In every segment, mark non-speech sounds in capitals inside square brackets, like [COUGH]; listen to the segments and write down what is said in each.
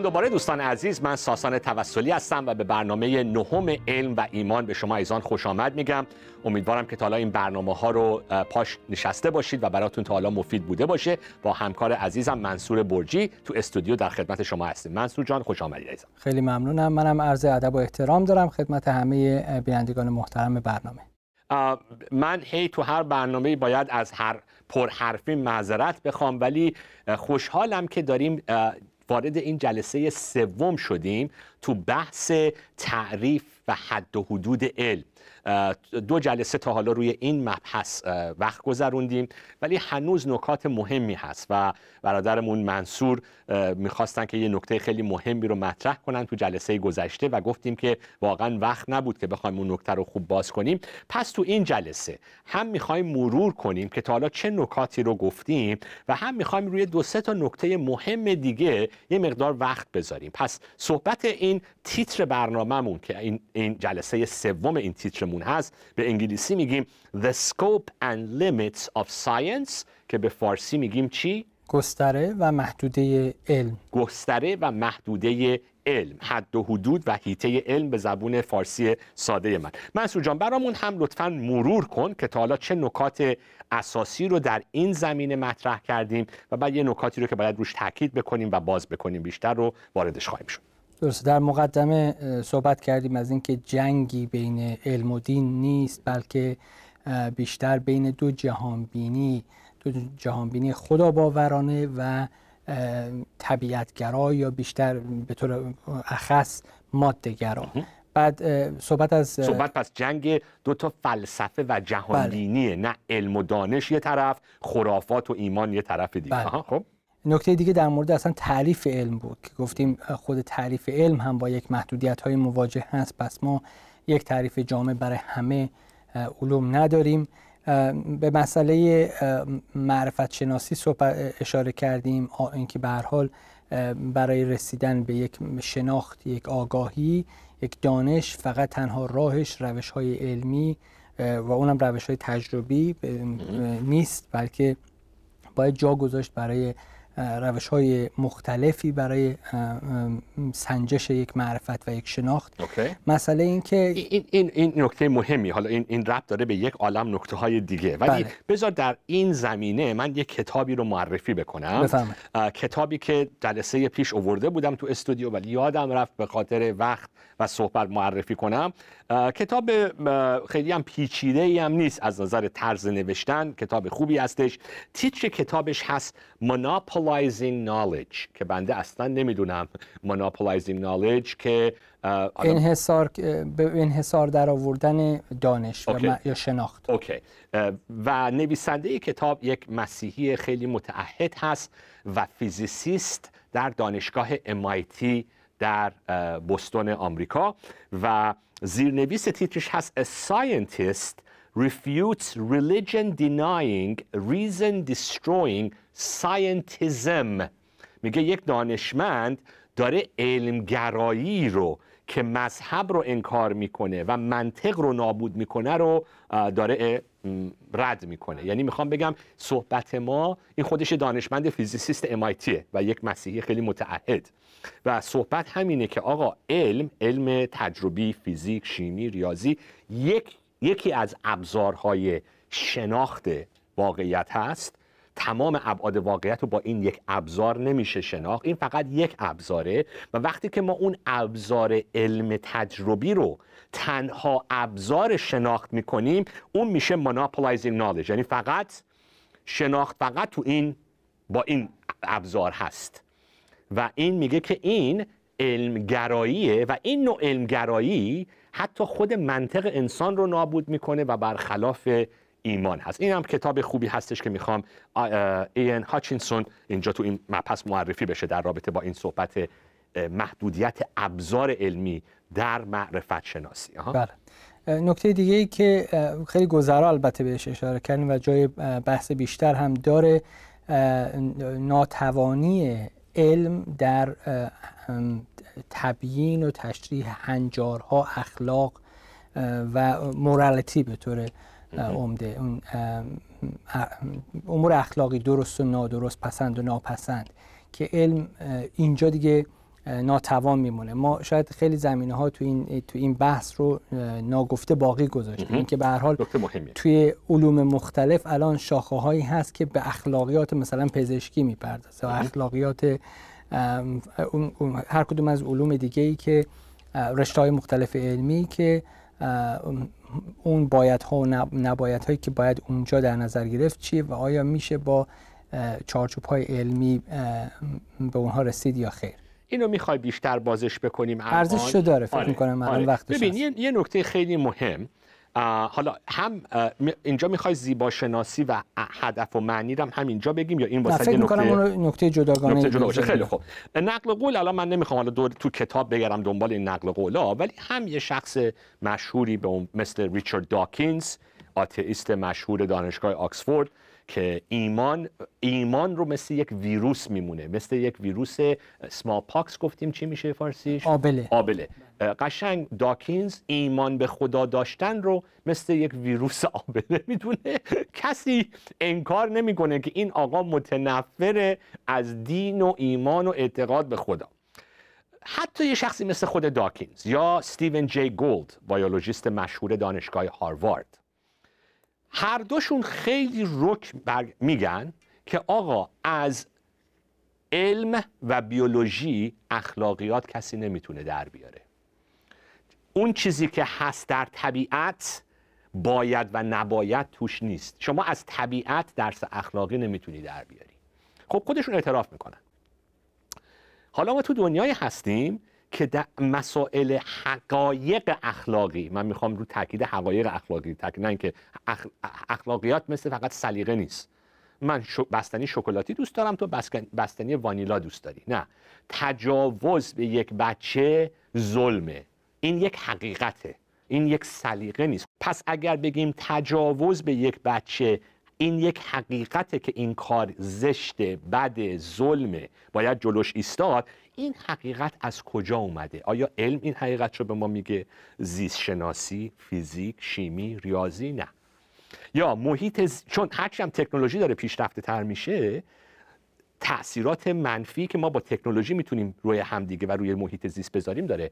سلام دوباره دوستان عزیز من ساسان توسلی هستم و به برنامه نهم علم و ایمان به شما ایزان خوش آمد میگم. امیدوارم که تا حالا این برنامه ها رو پاش نشسته باشید و براتون تا حالا مفید بوده باشه. با همکار عزیزم منصور برجی تو استودیو در خدمت شما هستیم. منصور جان خوش آمدید عزیزم. خیلی ممنونم. منم عرض ادب و احترام دارم خدمت همه بینندگان محترم برنامه. من هی تو هر برنامه باید از هر پرحرفی معذرت بخوام ولی خوشحالم که داریم وارد این جلسه سوم شدیم تو بحث تعریف و حد و حدود علم. دو جلسه تا حالا روی این مبحث وقت گذروندیم. ولی هنوز نکات مهمی هست و برادرمون منصور می‌خواستن که یه نکته خیلی مهمی رو مطرح کنن تو جلسه گذشته و گفتیم که واقعا وقت نبود که بخوایم اون نکته رو خوب باز کنیم. پس تو این جلسه هم می‌خوایم مرور کنیم که تا حالا چه نکاتی رو گفتیم و هم می‌خوایم روی دو سه تا نکته مهم دیگه یه مقدار وقت بذاریم. پس صحبت این تیتر برنامهمون که این, جلسه سوم این تیترمون هست. به انگلیسی میگیم The Scope and Limits of Science که به فارسی میگیم چی؟ گستره و محدوده علم. گستره و محدوده علم. حد و حدود و حیطه علم به زبون فارسی ساده من. منصور جان برامون هم لطفا مرور کن که تا حالا چه نکات اساسی رو در این زمینه مطرح کردیم و بعد یه نکاتی رو که باید روش تاکید بکنیم و باز بکنیم بیشتر رو واردش خواهیم شد. درسته. در مقدمه صحبت کردیم از اینکه جنگی بین علم و دین نیست بلکه بیشتر بین دو جهانبینی دو جهانبینی خدا باورانه و طبیعتگرا یا بیشتر به طور اخص مادهگرا. بعد صحبت از صحبت پس جنگ دو تا فلسفه و جهانبینیه. بله. نه علم و دانش یه طرف خرافات و ایمان یه طرف دیگه. بله. خب. نکته دیگه در مورد اصلا تعریف علم بود که گفتیم خود تعریف علم هم با یک محدودیت های مواجه هست. پس ما یک تعریف جامع برای همه علوم نداریم. به مسئله معرفت شناسی اشاره کردیم. اینکه به حال برای رسیدن به یک شناخت یک آگاهی یک دانش فقط تنها راهش روش های علمی و اونم روش های تجربی نیست بلکه باید جا گذاشت برای روش های مختلفی برای سنجش یک معرفت و یک شناخت. مسئله این که این, این, این نکته مهمی حالا این, این ربط داره به یک عالم نکته های دیگه. ولی بله. بذار در این زمینه من یک کتابی رو معرفی بکنم. کتابی که جلسه پیش اوورده بودم تو استودیو ولی یادم رفت به خاطر وقت و صحبت معرفی کنم. کتاب خیلی هم پیچیده ای هم نیست از نظر طرز نوشتن. کتاب خوبی هستش. تیتر کتابش هست Monopolizing Knowledge که بنده اصلا نمی‌دونم Monopolizing Knowledge که انحصار به انحصار در آوردن دانش و یا شناخت. اوکی. و نویسنده کتاب یک مسیحی خیلی متعهد هست و فیزیسیست در دانشگاه MIT در بوستون آمریکا. و زیرنویس تیترش هست A scientist refutes religion denying reason destroying scientism. میگه یک دانشمند داره علمگرایی رو که مذهب رو انکار می‌کنه و منطق رو نابود می‌کنه رو داره رد می‌کنه. یعنی می‌خوام بگم صحبت ما این خودش دانشمند فیزیسیست MIT و یک مسیحی خیلی متعهد. و صحبت همینه که آقا علم علم تجربی فیزیک شیمی ریاضی یک یکی از ابزارهای شناخت واقعیت هست. تمام ابعاد واقعیت رو با این یک ابزار نمیشه شناخت. این فقط یک ابزاره و وقتی که ما اون ابزار علم تجربی رو تنها ابزار شناخت می‌کنیم اون میشه monopolizing knowledge. یعنی فقط شناخت فقط تو این با این ابزار هست. و این میگه که این علمگراییه و این نوع علمگرایی حتی خود منطق انسان رو نابود می‌کنه و برخلاف ایمان هست. این هم کتاب خوبی هستش که می‌خوام این هاچینسون اینجا تو این مپس معرفی بشه در رابطه با این صحبت محدودیت ابزار علمی در معرفت شناسی بله. نکته دیگه ای که خیلی گذرا البته بهش اشاره کردیم و جای بحث بیشتر هم داره ناتوانی علم در تبیین و تشریح هنجارها اخلاق و مورالتی به طور عمده. امور اخلاقی درست و نادرست پسند و ناپسند که علم اینجا دیگه ناتوان میمونه. ما شاید خیلی زمینه ها تو این تو این بحث رو ناگفته باقی گذاشتیم. اینکه به هر حال توی علوم مختلف الان شاخه هایی هست که به اخلاقیات مثلا پزشکی می‌پردازه. و اخلاقیات هر کدوم از علوم دیگه ای که رشته های مختلف علمی که اون باید ها و نباید هایی که باید اونجا در نظر گرفت چیه و آیا میشه با چارچوب های علمی به اونها رسید یا خیر. اینو می‌خوای بیشتر بازش بکنیم ارزش شو داره فکر آره. می‌کنم الان آره. ببین یه نکته خیلی مهم. حالا هم اینجا می‌خوای زیبا شناسی و هدف و معنی رو هم اینجا بگیم یا این واسه نکته؟ اون نکته جداگانه نکته جدا خیلی خوب. نقل قول الان من نمی‌خوام حالا دور تو کتاب بگرم دنبال این نقل قولا ولی هم یه شخص مشهوری به مثل ریچارد داکینز آتئیست مشهور دانشگاه آکسفورد که ایمان ایمان رو مثل یک ویروس میمونه مثل یک ویروس smallpox گفتیم چی میشه فارسیش؟ آبله. آبله. قشنگ داکینز ایمان به خدا داشتن رو مثل یک ویروس [LAUGHS] آبله می‌دونه. کسی انکار نمی‌کنه که این آقا متنفر از دین و ایمان و اعتقاد به خدا. حتی یه شخصی مثل خود داکینز یا استیون جی گولد biologist مشهور دانشگاه هاروارد. هر دوشون خیلی رک میگن که آقا از علم و بیولوژی اخلاقیات کسی نمی‌تونه در بیاره. اون چیزی که هست در طبیعت باید و نباید توش نیست. شما از طبیعت درس اخلاقی نمی‌تونی در بیاری. خب خودشون اعتراف می‌کنن. حالا ما تو دنیای هستیم که در مسائل حقایق اخلاقی من می‌خوام رو تاکید حقایق اخلاقی تاکید نه اینکه اخلاقیات مثل فقط سلیقه نیست. من بستنی شکلاتی دوست دارم تو بستنی وانیلا دوست داری. نه. تجاوز به یک بچه ظلمه. این یک حقیقته. این یک سلیقه نیست. پس اگر بگیم تجاوز به یک بچه این یک حقیقته که این کار زشت بد ظلمه باید جلوش ایستاد. این حقیقت از کجا اومده؟ آیا علم این حقیقت رو به ما میگه؟ زیست شناسی فیزیک شیمی ریاضی؟ نه. یا محیط ز... چون هرچی هم تکنولوژی داره پیشرفته تر میشه تاثیرات منفی که ما با تکنولوژی می‌تونیم روی همدیگه و روی محیط زیست بذاریم داره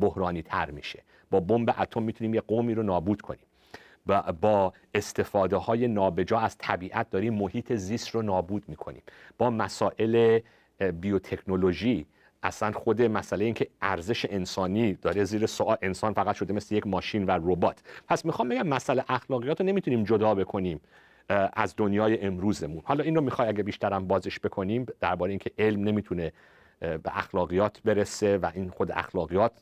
بحرانی تر میشه. با بمب اتم می‌تونیم یه قومی رو نابود کنیم. با استفاده های نابجا از طبیعت داریم محیط زیست رو نابود می‌کنیم. با مسائل بیوتکنولوژی اصلا خود مسئله این که ارزش انسانی داره زیر سوال انسان فقط شده مثل یک ماشین و ربات. پس می‌خوام بگم مسئله اخلاقیات رو نمی‌تونیم جدا بکنیم از دنیای امروزمون. حالا این رو می‌خوای اگه بیشترم بازش بکنیم درباره اینکه علم نمی‌تونه به اخلاقیات برسه و این خود اخلاقیات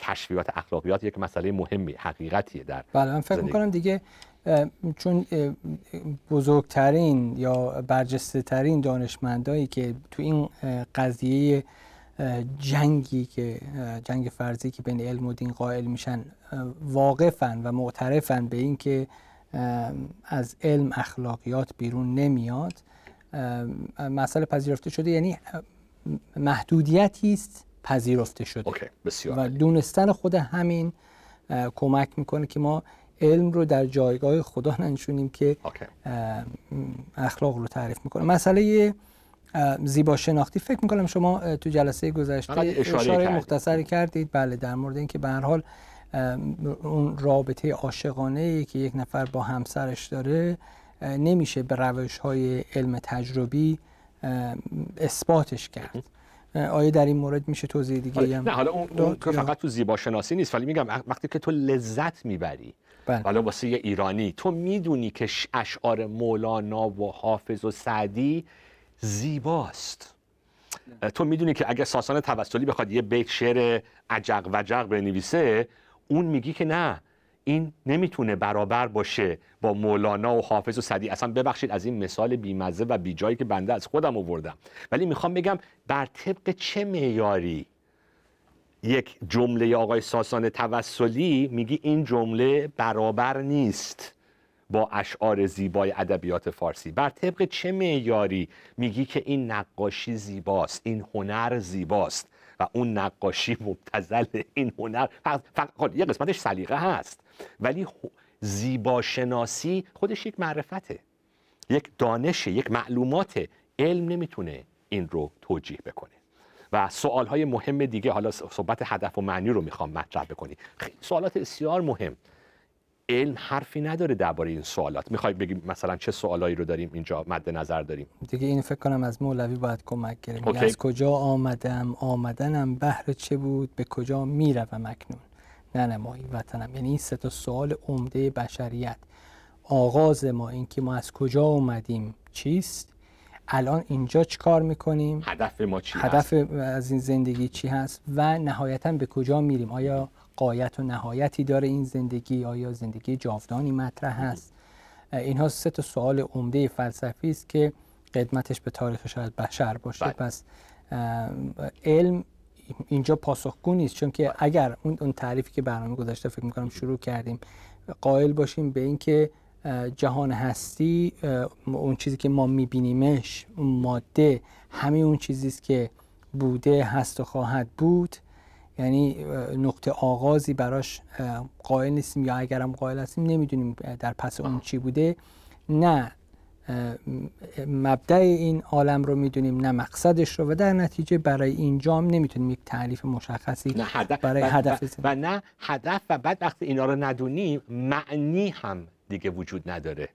کشفیات اخلاقیات یک مسئله مهمی حقیقتیه در بله من فکر می‌کنم دیگه چون بزرگترین یا برجسته ترین دانشمندایی که تو این قضیه جنگی که جنگ فرضی که بین علم و دین قائل میشن واقفن و معترفن به اینکه از علم اخلاقیات بیرون نمیاد مسئله پذیرفته شده یعنی محدودیتی است پذیرفته شده. بسیار و دونستن خود همین کمک می‌کنه که ما علم رو در جایگاه خدا ننشونیم که اخلاق رو تعریف می‌کنه. مسئله زیبا شناختی فکر می‌کنم شما تو جلسه گذشته اشاره, مختصری کردید. بله در مورد اینکه به هر حال اون رابطه عاشقانه ای که یک نفر با همسرش داره نمیشه به روش های علم تجربی اثباتش کرد. آیا در این مورد میشه توضیح دیگه هم نه حالا اون, فقط تو زیبا شناسی نیست ولی میگم وقتی که تو لذت می‌بری بله. حالا واسه یه ایرانی تو می‌دونی که اشعار مولانا و حافظ و سعدی زیباست. تو می‌دونی که اگه ساسان توسلی بخواد یه بیت شعر عجق وجق بنویسه اون میگی که نه. این نمی‌تونه برابر باشه با مولانا و حافظ و صدی اصلا ببخشید از این مثال بیمزه و بیجایی که بنده از خودم آوردم. ولی می‌خوام بگم بر طبق چه معیاری یک جمله آقای ساسان توسلی میگی این جمله برابر نیست با اشعار زیبای ادبیات فارسی؟ بر طبق چه معیاری میگی که این نقاشی زیباست این هنر زیباست و اون نقاشی مبتزل این هنر؟ فقط خب، یه قسمتش سلیقه هست. ولی زیباشناسی خودش یک معرفته. یک دانشه یک معلومات علم نمی‌تونه این رو توجیه بکنه. و سوال های مهم دیگه حالا صحبت هدف و معنی رو می‌خوام مطرح بکنی. سوالات بسیار مهم. علم حرفی نداره درباره این سوالات. می‌خوای بگیم مثلا چه سوالایی رو داریم اینجا مد نظر داریم؟ دیگه این فکر کنم از مولوی باید کمک گیریم از کجا آمدم؟ آمدنم بهر چه بود؟ به کجا می‌روم اکنون؟ ننمایی وطنم. یعنی این سه تا سوال عمده بشریت. آغاز ما اینکه ما از کجا اومدیم چیست؟ الان اینجا چی کار می‌کنیم؟ هدف ما چی هدف از این زندگی چی هست؟ و نهایتا به کجا میریم؟ آیا قایت و نهایتی داره این زندگی؟ آیا زندگی جاودانی مطرح هست؟ اینها سه تا سوال عمده فلسفی است که قدمتش به تاریخ شاید بشر باشه. بله. پس علم اینجا پاسخگو نیست چون که. اگر اون اون تعریفی که برنامه گذاشته فکر می‌کنم شروع کردیم قائل باشیم به اینکه جهان هستی اون چیزی که ما میبینیمش اون ماده همه اون چیزی است که بوده هست و خواهد بود یعنی نقطه آغازی براش قائل نیستیم یا اگرم قائل هستیم نمی‌دونیم در پس اون چی بوده نه مبدع این عالم رو می‌دونیم نه مقصدش رو و در نتیجه برای اینجام نمی‌تونیم یک تعریف مشخصی نه هدف برای و هدف و, و نه هدف و بعد وقتی اینا رو ندونیم معنی هم دیگه وجود نداره.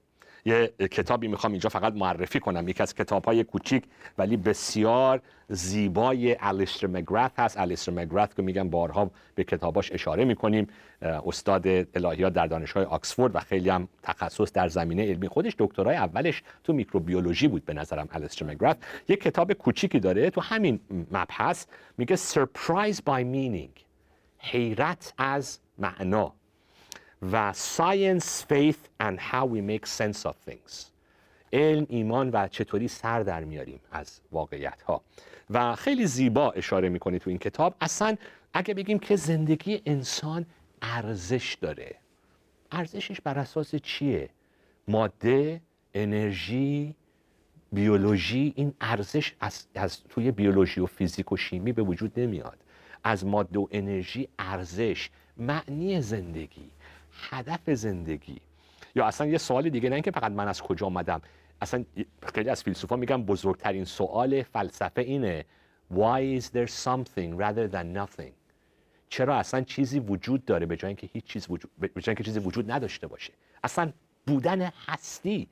یه کتابی می‌خوام اینجا فقط معرفی کنم. یکی از کتاب های کوچیک ولی بسیار زیبای الیستر مگرث هست. الیستر مگرث که میگم بارها به کتاباش اشاره می‌کنیم. استاد الهیات در دانشگاه آکسفورد و خیلی هم تخصص در زمینه علمی. خودش دکترای اولش تو میکروبیولوژی بود به نظرم الیستر مگرث یک کتاب کوچیکی داره تو همین مبحث. میگه surprise by meaning حیرت از معنا. و science, faith and how we make sense of things. علم، ایمان و چطوری سر در میاریم از واقعیت ها و خیلی زیبا اشاره می‌کنی تو این کتاب. اصلا اگه بگیم که زندگی انسان ارزش داره. ارزشش بر اساس چیه؟ ماده، انرژی، بیولوژی این ارزش از, از توی بیولوژی و فیزیک و شیمی به وجود نمیاد. از ماده و انرژی ارزش معنی زندگی. هدف زندگی. یا اصلا یه سوال دیگه نه اینکه فقط من از کجا آمدم اصلا خیلی از فیلسوفا میگن بزرگترین سوال فلسفه اینه why is there something rather than nothing? چرا اصلا چیزی وجود داره به جای اینکه هیچ چیز وجود به جای اینکه چیزی وجود نداشته باشه؟ اصلا بودن هستی.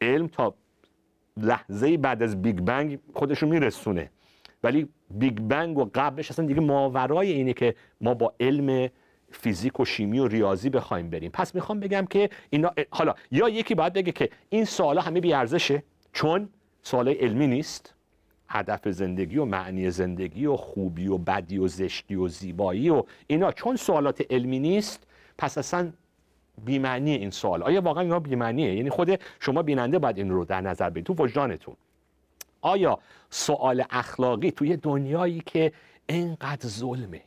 علم تا لحظه بعد از بیگ بنگ خودشو میرسونه. ولی بیگ بنگ و قبلش اصلا دیگه ماورای اینه که ما با علم فیزیک و شیمی و ریاضی بخوایم بریم. پس می‌خوام بگم که اینا حالا یا یکی باید بگه که این سوالا همه بی ارزشه چون سوال علمی نیست. هدف زندگی و معنی زندگی و خوبی و بدی و زشتی و زیبایی و اینا چون سوالات علمی نیست پس اصلا بیمعنی این سوال. آیا واقعا اینا بیمعنیه؟ یعنی خود شما بیننده باید این رو در نظر بگیرید تو وجدانتون. آیا سوال اخلاقی توی دنیایی که اینقدر ظلمه؟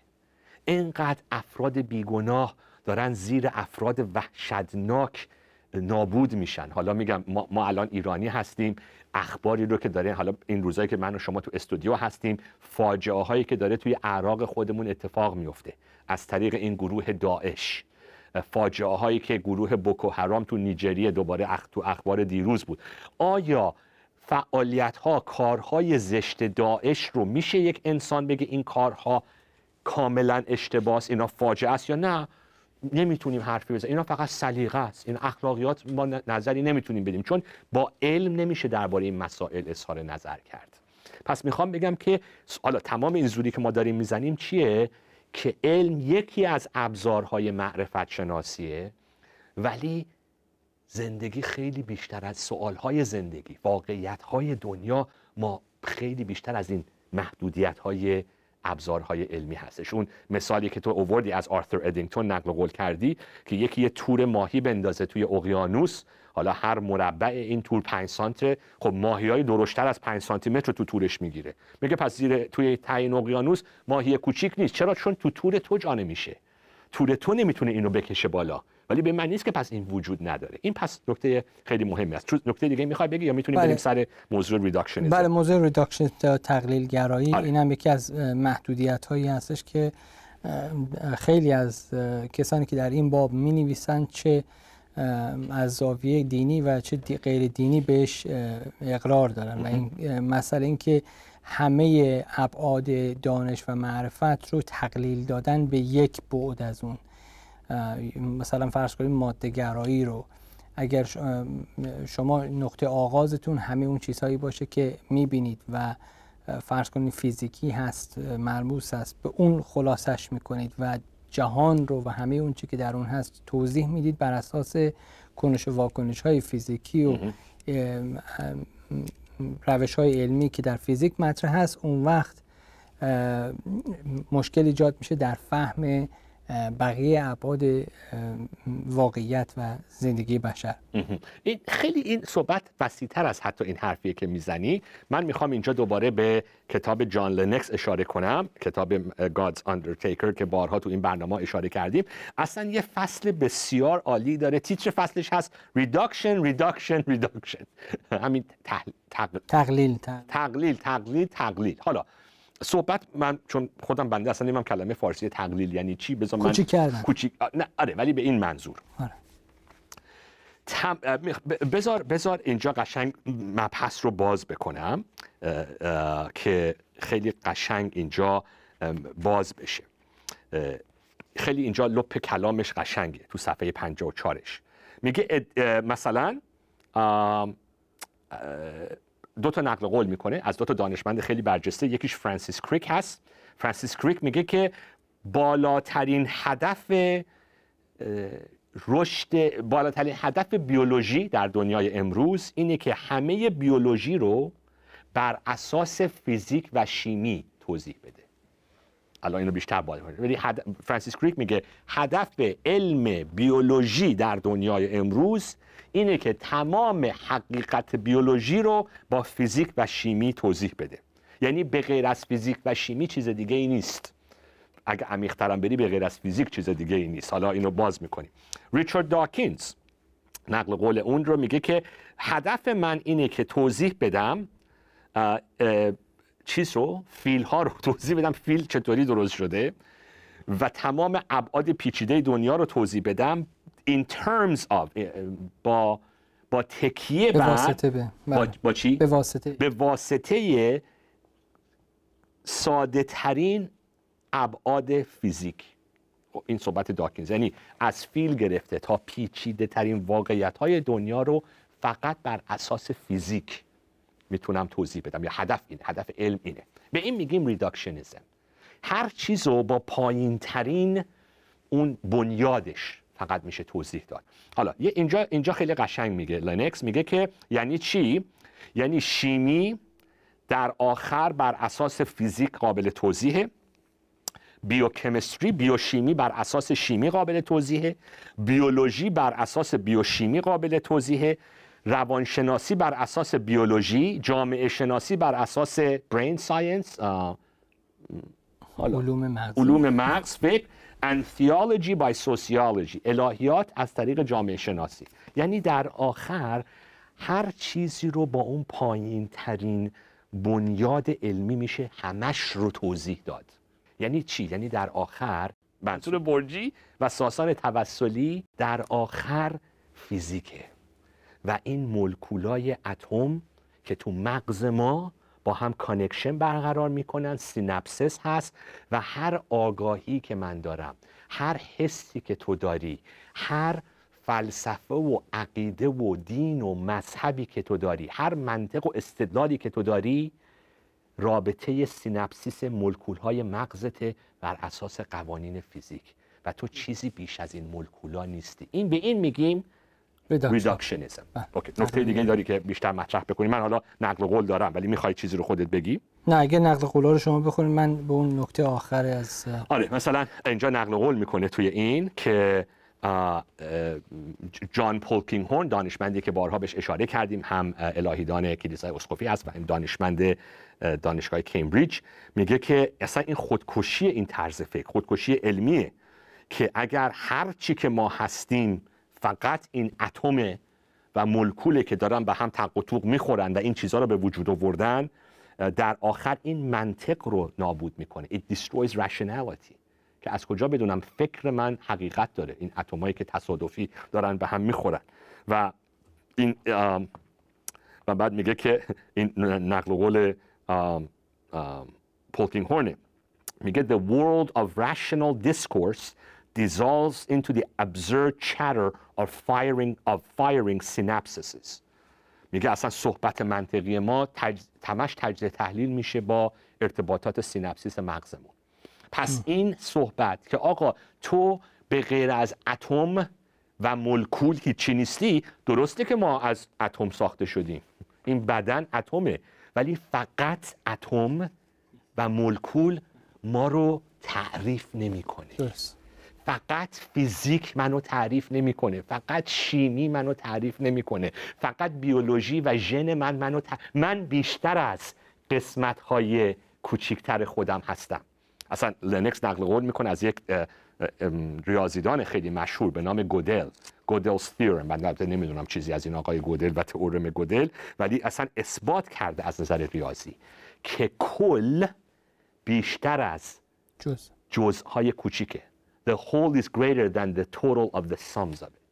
اینقدر افراد بیگناه دارن زیر افراد وحشتناک نابود میشن. حالا میگم ما, ما الان ایرانی هستیم اخباری رو که داره حالا این روزایی که من و شما تو استودیو هستیم فاجعه هایی که داره توی عراق خودمون اتفاق میفته از طریق این گروه داعش. فاجعه هایی که گروه بوکو حرام تو نیجریه دوباره اخ تو اخبار دیروز بود. آیا فعالیت ها کارهای زشت داعش رو میشه یک انسان بگه این کارها کاملا اشتباس اینا فاجعه است یا نه نمی‌تونیم حرفی بزنیم. اینا فقط سلیقه است. این اخلاقیات ما نظری نمی‌تونیم بدیم چون با علم نمیشه درباره این مسائل اظهار نظر کرد. پس می‌خوام بگم که حالا تمام این زودی که ما داریم می‌زنیم چیه؟ که علم یکی از ابزارهای معرفت شناسیه ولی زندگی خیلی بیشتر از سوالهای زندگی واقعیتهای دنیا ما خیلی بیشتر از این محدودیت های ابزارهای علمی هستش. اون مثالی که تو اووردی از آرثر ادینگتون نقل قول کردی که یکی یه تور ماهی بندازه توی اقیانوس. حالا هر مربع این تور 5 سانته خب ماهی های از 5 سانتی متر تو تورش می‌گیره. میگه پس زیر توی ته این اقیانوس ماهی کوچیک نیست. چرا؟ چون تو تور تو جا نمیشه. تور تو نمی‌تونه اینو بکشه بالا. ولی به معنی نیست که پس این وجود نداره. این پس نکته خیلی مهمی است. نکته دیگه می‌خوای بگی یا می‌تونیم بله. بریم سر موضوع reduction بله موضوع reduction تقلیل گرایی آره. این هم یکی از محدودیت هایی هستش که خیلی از کسانی که در این باب می نویسند چه از زاویه دینی و چه غیر دینی بهش اقرار دارن. و این مسئله این که همه ابعاد دانش و معرفت رو تقلیل دادن به یک بعد از اون. مثلا فرض کنید ماده گرایی رو اگر شما نقطه آغازتون همه اون چیزهایی باشه که می‌بینید و فرض کنید فیزیکی هست مرموز هست به اون خلاصش می‌کنید و جهان رو و همه اون چی که در اون هست توضیح می‌دید بر اساس کنش و واکنش های فیزیکی و روش های علمی که در فیزیک مطرح هست اون وقت مشکل ایجاد میشه در فهم بقیه ابعاد واقعیت و زندگی بشر. این خیلی این صحبت وسیعتر از حتی این حرفیه که می‌زنی. من می‌خوام اینجا دوباره به کتاب جان لنکس اشاره کنم. کتاب God's Undertaker که بارها تو این برنامه اشاره کردیم. اصلا یه فصل بسیار عالی داره. تیتر فصلش هست Reduction Reduction Reduction. [LAUGHS] همین تقلیل تقلیل تقلیل تقلیل. حالا صحبت من چون خودم بنده اصلا نمیم کلمه فارسی تقلیل یعنی چی. بذار من کوچیک کردن. کوچیک نه آره ولی به این منظور. آره. تم... بذار بذار اینجا قشنگ مبحث رو باز بکنم که خیلی قشنگ اینجا باز بشه. خیلی اینجا لپ کلامش قشنگه تو صفحه 54ش میگه مثلا دو تا نقل قول می‌کنه. از دو تا دانشمند خیلی برجسته. یکیش فرانسیس کریک هست. فرانسیس کریک میگه که بالاترین هدف رشد بالاترین هدف بیولوژی در دنیای امروز اینه که همه بیولوژی رو بر اساس فیزیک و شیمی توضیح بده. الان اینو بیشتر باید ولی فرانسیس کریک میگه هدف علم بیولوژی در دنیای امروز اینه که تمام حقیقت بیولوژی رو با فیزیک و شیمی توضیح بده. یعنی به غیر از فیزیک و شیمی چیز دیگه ای نیست. اگه عمیق‌ترم بری به غیر از فیزیک چیز دیگه ای نیست. حالا اینو باز می‌کنیم. ریچارد داکینز نقل قول اون رو میگه که هدف من اینه که توضیح بدم چیز رو فیل ها رو توضیح بدم فیل چطوری درست شده و تمام ابعاد پیچیده دنیا رو توضیح بدم in terms of با با تکیه به واسطه به. با, با چی؟ به واسطه به واسطه ساده ترین ابعاد فیزیک خب، این صحبت داکینز یعنی از فیل گرفته تا پیچیده ترین واقعیت های دنیا رو فقط بر اساس فیزیک می‌تونم توضیح بدم. یا هدف این هدف علم اینه. به این میگیم reductionism هر چیز رو با پایین ترین اون بنیادش فقط میشه توضیح داد. حالا یه اینجا اینجا خیلی قشنگ میگه. لنوکس میگه که یعنی چی؟ یعنی شیمی در آخر بر اساس فیزیک قابل توضیحه. بیوکمیستری بیوشیمی بر اساس شیمی قابل توضیحه. بیولوژی بر اساس بیوشیمی قابل توضیحه. روانشناسی بر اساس بیولوژی جامعه شناسی بر اساس برین ساینس علوم مغز. علوم مغز فکر and theology by sociology الهیات از طریق جامعه شناسی. یعنی در آخر هر چیزی رو با اون پایین ترین بنیاد علمی میشه همش رو توضیح داد. یعنی چی؟ یعنی در آخر منصور برجی و ساسان توسلی در آخر فیزیکه. و این مولکولای اتم که تو مغز ما با هم connection برقرار می‌کنن synapses هست و هر آگاهی که من دارم هر حسی که تو داری هر فلسفه و عقیده و دین و مذهبی که تو داری هر منطق و استدلالی که تو داری رابطه synapses ملکول های مغزت بر اساس قوانین فیزیک. و تو چیزی بیش از این ملکولا نیستی. این به این میگیم reductionism okay نکته دیگه داری که بیشتر مطرح بکنی. من حالا نقل قول دارم ولی می‌خوای چیزی رو خودت بگی؟ نه اگه نقل قول رو شما بخونید من به اون نکته آخر از آره مثلا اینجا نقل قول می‌کنه توی این که جان پولکینگ هورن دانشمندی که بارها بهش اشاره کردیم هم الهیدان کلیسای اسقفی هست و هم دانشمند دانشگاه کمبریج میگه که اصلا این خودکشی این طرز فکر خودکشی علمیه که اگر هر چی که ما هستیم فقط این اتم و مولکوله که دارن به هم تق و توق می‌خورن و این چیزها رو به وجود آوردن در آخر این منطق رو نابود می‌کنه. It destroys rationality. که از کجا بدونم فکر من حقیقت داره. این اتمایی که تصادفی دارن به هم می‌خورن. و این و بعد میگه که این نقل قول پولکینگ هورنه میگه the world of rational discourse dissolves into the absurd chatter of firing of firing synapses. میگه اصلا صحبت منطقی ما تج... تمش تجزیه تحلیل میشه با ارتباطات synapses مغزمون. پس این صحبت که آقا تو به غیر از اتم و مولکول هیچی نیستی درسته که ما از اتم ساخته شدیم. این بدن اتمه ولی فقط اتم و مولکول ما رو تعریف نمی‌کنه. فقط فیزیک منو تعریف نمی‌کنه. فقط شیمی منو تعریف نمی‌کنه. فقط بیولوژی و ژن من منو من بیشتر از قسمت های کوچیکتر خودم هستم. اصلا لنکس نقل قول می‌کنه از یک ریاضیدان خیلی مشهور به نام گودل. گودلز تیورم. من نمی‌دونم چیزی از این آقای گودل و تئورم گودل ولی اصلا اثبات کرده از نظر ریاضی که کل بیشتر از جز جزهای کوچیکه. The whole is greater than the total of the sums of it.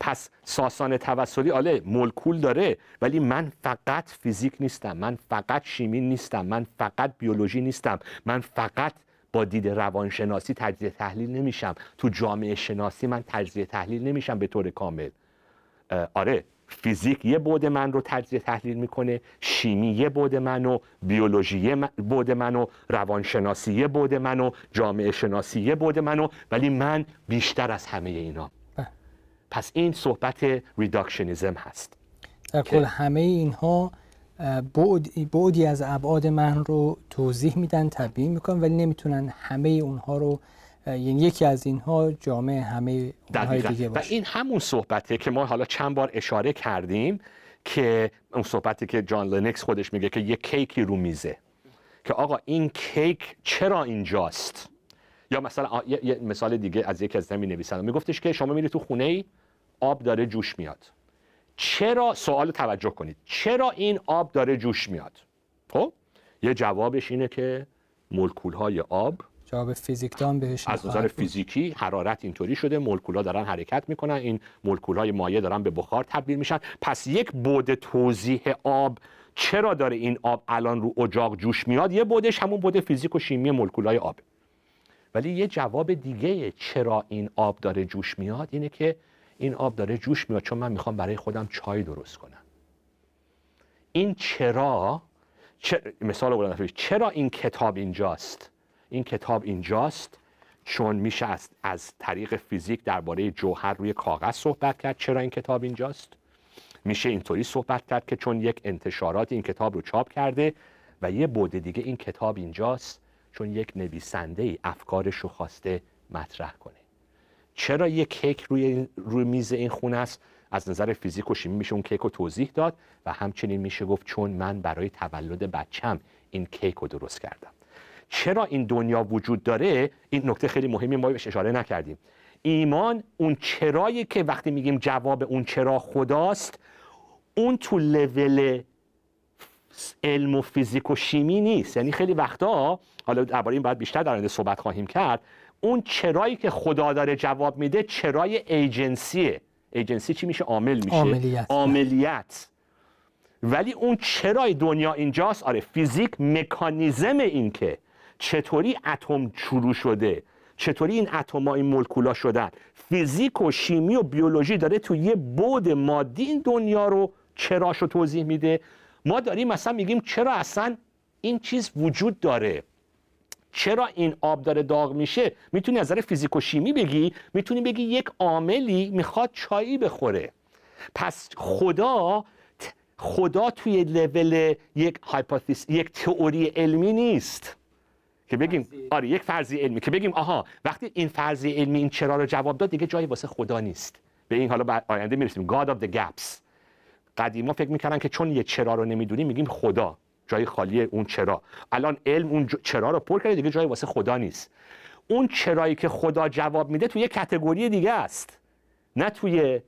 پس ساسان توسلی آله مولکول داره ولی من فقط فیزیک نیستم من فقط شیمی نیستم من فقط بیولوژی نیستم من فقط با دید روانشناسی تجزیه تحلیل نمیشم. تو جامعه شناسی من تجزیه تحلیل نمیشم به طور کامل. آره فیزیک یه بود من رو تجزیه تحلیل می‌کنه شیمی یه بود منو بیولوژی یه بود منو روانشناسی یه بود منو جامعه شناسی یه بود منو ولی من بیشتر از همه اینا. پس این صحبت reductionism هست. در کل همه اینها بعد بعدی از ابعاد من رو توضیح میدن تبیین می‌کنن ولی نمی‌تونن همه اونها رو یعنی یکی از اینها جامعه همه اونهای دیگه باشه. و این همون صحبته که ما حالا چند بار اشاره کردیم که اون صحبتی که جان لنوکس خودش میگه که یه کیکی رو میزه. که آقا این کیک چرا اینجاست؟ یا مثلا یه مثال دیگه از یکی از زمین نویسنده. میگفتش که شما میری تو خونه ای آب داره جوش میاد. چرا؟ سوال توجه کنید. چرا این آب داره جوش میاد؟ خب؟ یه جوابش اینه که مولکول های آب جواب فیزیکدان بهش از نظر فیزیکی حرارت اینطوری شده مولکول ها دارن حرکت می‌کنن این مولکول های مایع دارن به بخار تبدیل میشن. پس یک بود توضیح آب چرا داره این آب الان رو اجاق جوش میاد؟ یه بودش همون بود فیزیک و شیمی مولکول های آب. ولی یه جواب دیگه چرا این آب داره جوش میاد اینه که این آب داره جوش میاد. چون من می‌خوام برای خودم چای درست کنم. این چرا مثال چرا این کتاب اینجاست؟ این کتاب اینجاست چون میشه از, از طریق فیزیک درباره جوهر روی کاغذ صحبت کرد چرا این کتاب اینجاست. میشه اینطوری صحبت کرد که چون یک انتشارات این کتاب رو چاپ کرده و یه بوده دیگه این کتاب اینجاست چون یک نویسنده ای افکارش رو خواسته مطرح کنه. چرا یک کیک روی, روی میز این خونه است؟ از نظر فیزیک و شیمی میشه اون کیک رو توضیح داد و همچنین میشه گفت چون من برای تولد بچم این کیک رو درست کردم. چرا این دنیا وجود داره؟ این نکته خیلی مهمی ما بهش اشاره نکردیم. ایمان اون چرایی که وقتی میگیم جواب اون چرا خداست اون تو لول علم و فیزیک و شیمی نیست. یعنی خیلی وقتا حالا درباره این باید بیشتر در آینده صحبت خواهیم کرد اون چرایی که خدا داره جواب میده چرای ایجنسیه. ایجنسی چی میشه؟ عامل میشه. عاملیت, عاملیت. ولی اون چرای دنیا اینجاست. آره فیزیک مکانیزم این که چطوری اتم شروع شده؟ چطوری این اتم این مولکولا شدن؟ فیزیک و شیمی و بیولوژی داره تو یه بود مادی این دنیا رو چراشو توضیح میده. ما داریم مثلا میگیم چرا اصلا این چیز وجود داره؟ چرا این آب داره داغ میشه؟ می‌تونی از نظر فیزیک و شیمی بگی؟ می‌تونی بگی یک عاملی می‌خواد چایی بخوره. پس خدا خدا توی لول یک هایپوتز یک تئوری علمی نیست. که بگیم آره یک فرضی علمی که بگیم آها وقتی این فرضی علمی این چرا رو جواب داد دیگه جایی واسه خدا نیست. به این حالا آینده می‌رسیم. God of the gaps. قدیما فکر می‌کردن که چون یه چرا رو نمی‌دونیم میگیم خدا. جای خالی اون چرا. الان علم اون چرا رو پر کرده دیگه جایی واسه خدا نیست. اون چرایی که خدا جواب میده توی یه کتگوری دیگه است. نه توی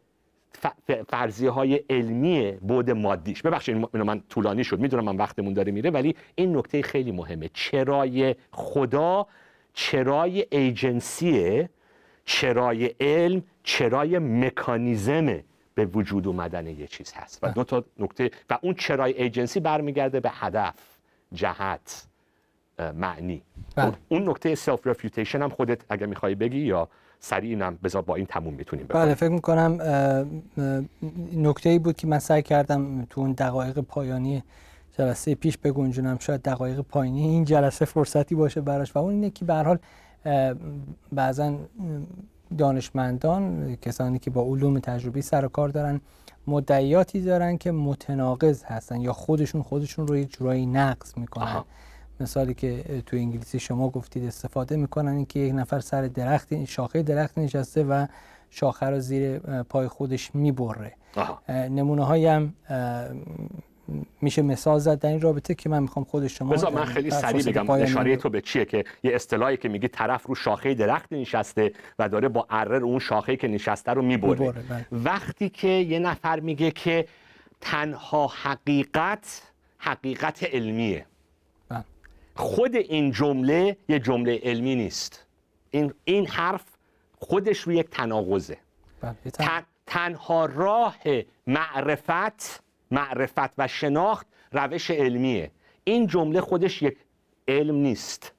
فرضیه های علمی بود مادیش. ببخشید اینو من طولانی شد. می‌دونم من وقتمون داره میره ولی این نکته خیلی مهمه. چرای خدا چرای ایجنسیه چرای علم چرای مکانیزمه به وجود اومدن یه چیز هست. و دو تا نکته و اون چرای ایجنسی برمیگرده به هدف جهت معنی. بله. اون نکته self refutation هم خودت اگه می‌خوای بگی یا سریع اینم بذار با این تموم می‌تونیم بله فکر می‌کنم نکته ای بود که من سعی کردم تو اون دقایق پایانی جلسه پیش بگنجونم. شاید دقایق پایانی این جلسه فرصتی باشه براش. و اون اینه که به حال بعضا دانشمندان کسانی که با علوم تجربی سر و کار دارن مدعیاتی دارن که متناقض هستن یا خودشون خودشون رو یه جورایی نقض می‌کنن. مثالی که تو انگلیسی شما گفتید استفاده می‌کنن این که یک نفر سر درخت شاخه درخت نشسته و شاخه رو زیر پای خودش می‌بره نمونه هایم میشه مثال زد در این رابطه که من می‌خوام خود شما بذار من خیلی سریع بگم اشاره تو به چیه که یه اصطلاحی که میگه طرف رو شاخه درخت نشسته و داره با اره اون شاخه که نشسته رو می‌بره بله. وقتی که یه نفر میگه که تنها حقیقت حقیقت علمیه. خود این جمله یه جمله علمی نیست. این, این حرف خودش رو یک تناقضه. بله، تنها راه معرفت معرفت و شناخت روش علمیه. این جمله خودش یک علم نیست.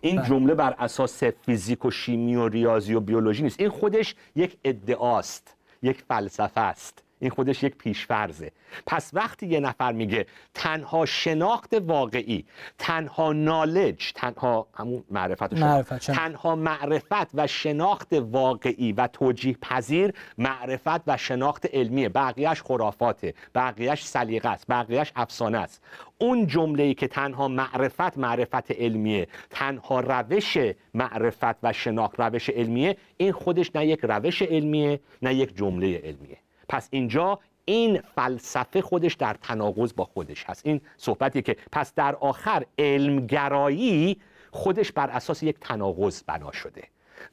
این بله. جمله بر اساس فیزیک و شیمی و ریاضی و بیولوژی نیست. این خودش یک ادعاست یک فلسفه است. این خودش یک پیشفرزه. پس وقتی یه نفر میگه تنها شناخت واقعی تنها نالج تنها همون معرفت, معرفت تنها معرفت و شناخت واقعی و توجیه پذیر معرفت و شناخت علمیه. بقیهش خرافاته بقیهش سلیقه است بقیهش افسانه است. اون جمله که تنها معرفت معرفت علمیه تنها روش معرفت و شناخت روش علمیه این خودش نه یک روش علمیه نه یک جمله علمیه. پس اینجا این فلسفه خودش در تناقض با خودش هست. این صحبتی که پس در آخر علمگرایی خودش بر اساس یک تناقض بنا شده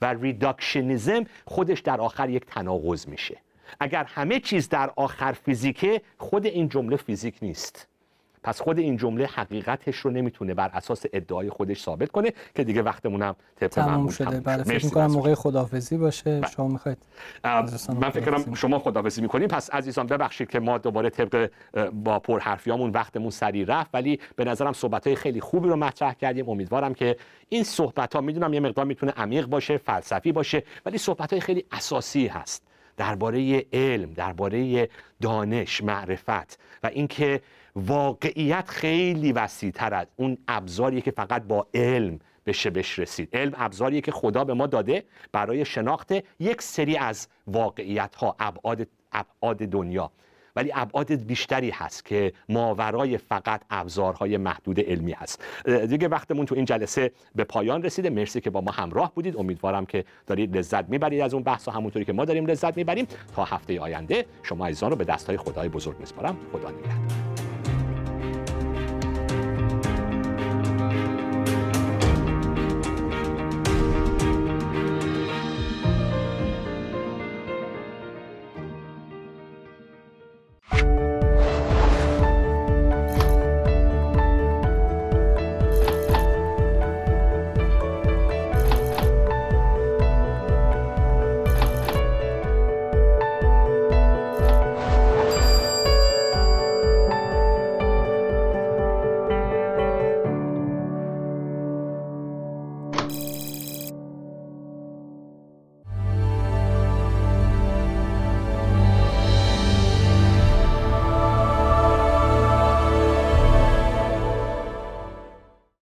و reductionism خودش در آخر یک تناقض میشه. اگر همه چیز در آخر فیزیکه خود این جمله فیزیک نیست. پس خود این جمله حقیقتش رو نمی‌تونه بر اساس ادعای خودش ثابت کنه که دیگه وقتمون طبق تموم شده. بله فکر می‌کنم موقع خدافزی باشه. بله. شما می‌خواید من فکر کنم شما خدافزی می‌کنیم. پس عزیزان ببخشید که ما دوباره طبق با پرحرفیامون وقتمون سری رفت ولی به نظرم صحبت های خیلی خوبی رو مطرح کردیم. امیدوارم که این صحبت ها می‌دونم یه مقدار می‌تونه عمیق باشه فلسفی باشه ولی صحبت های خیلی اساسی هست درباره علم درباره دانش معرفت و اینکه واقعیت خیلی وسیعتر از اون ابزاری که فقط با علم بشه بش رسید. علم ابزاریه که خدا به ما داده برای شناخت یک سری از واقعیت ها ابعاد ابعاد دنیا. ولی ابعاد بیشتری هست که ماورای فقط ابزارهای محدود علمی هست. دیگه وقتمون تو این جلسه به پایان رسیده. مرسی که با ما همراه بودید. امیدوارم که دارید لذت می‌برید از اون بحث و همونطوری که ما داریم لذت می‌بریم. تا هفته آینده شما عزیزان رو به دستهای خدای بزرگ میسپارم. خدا نگهدار.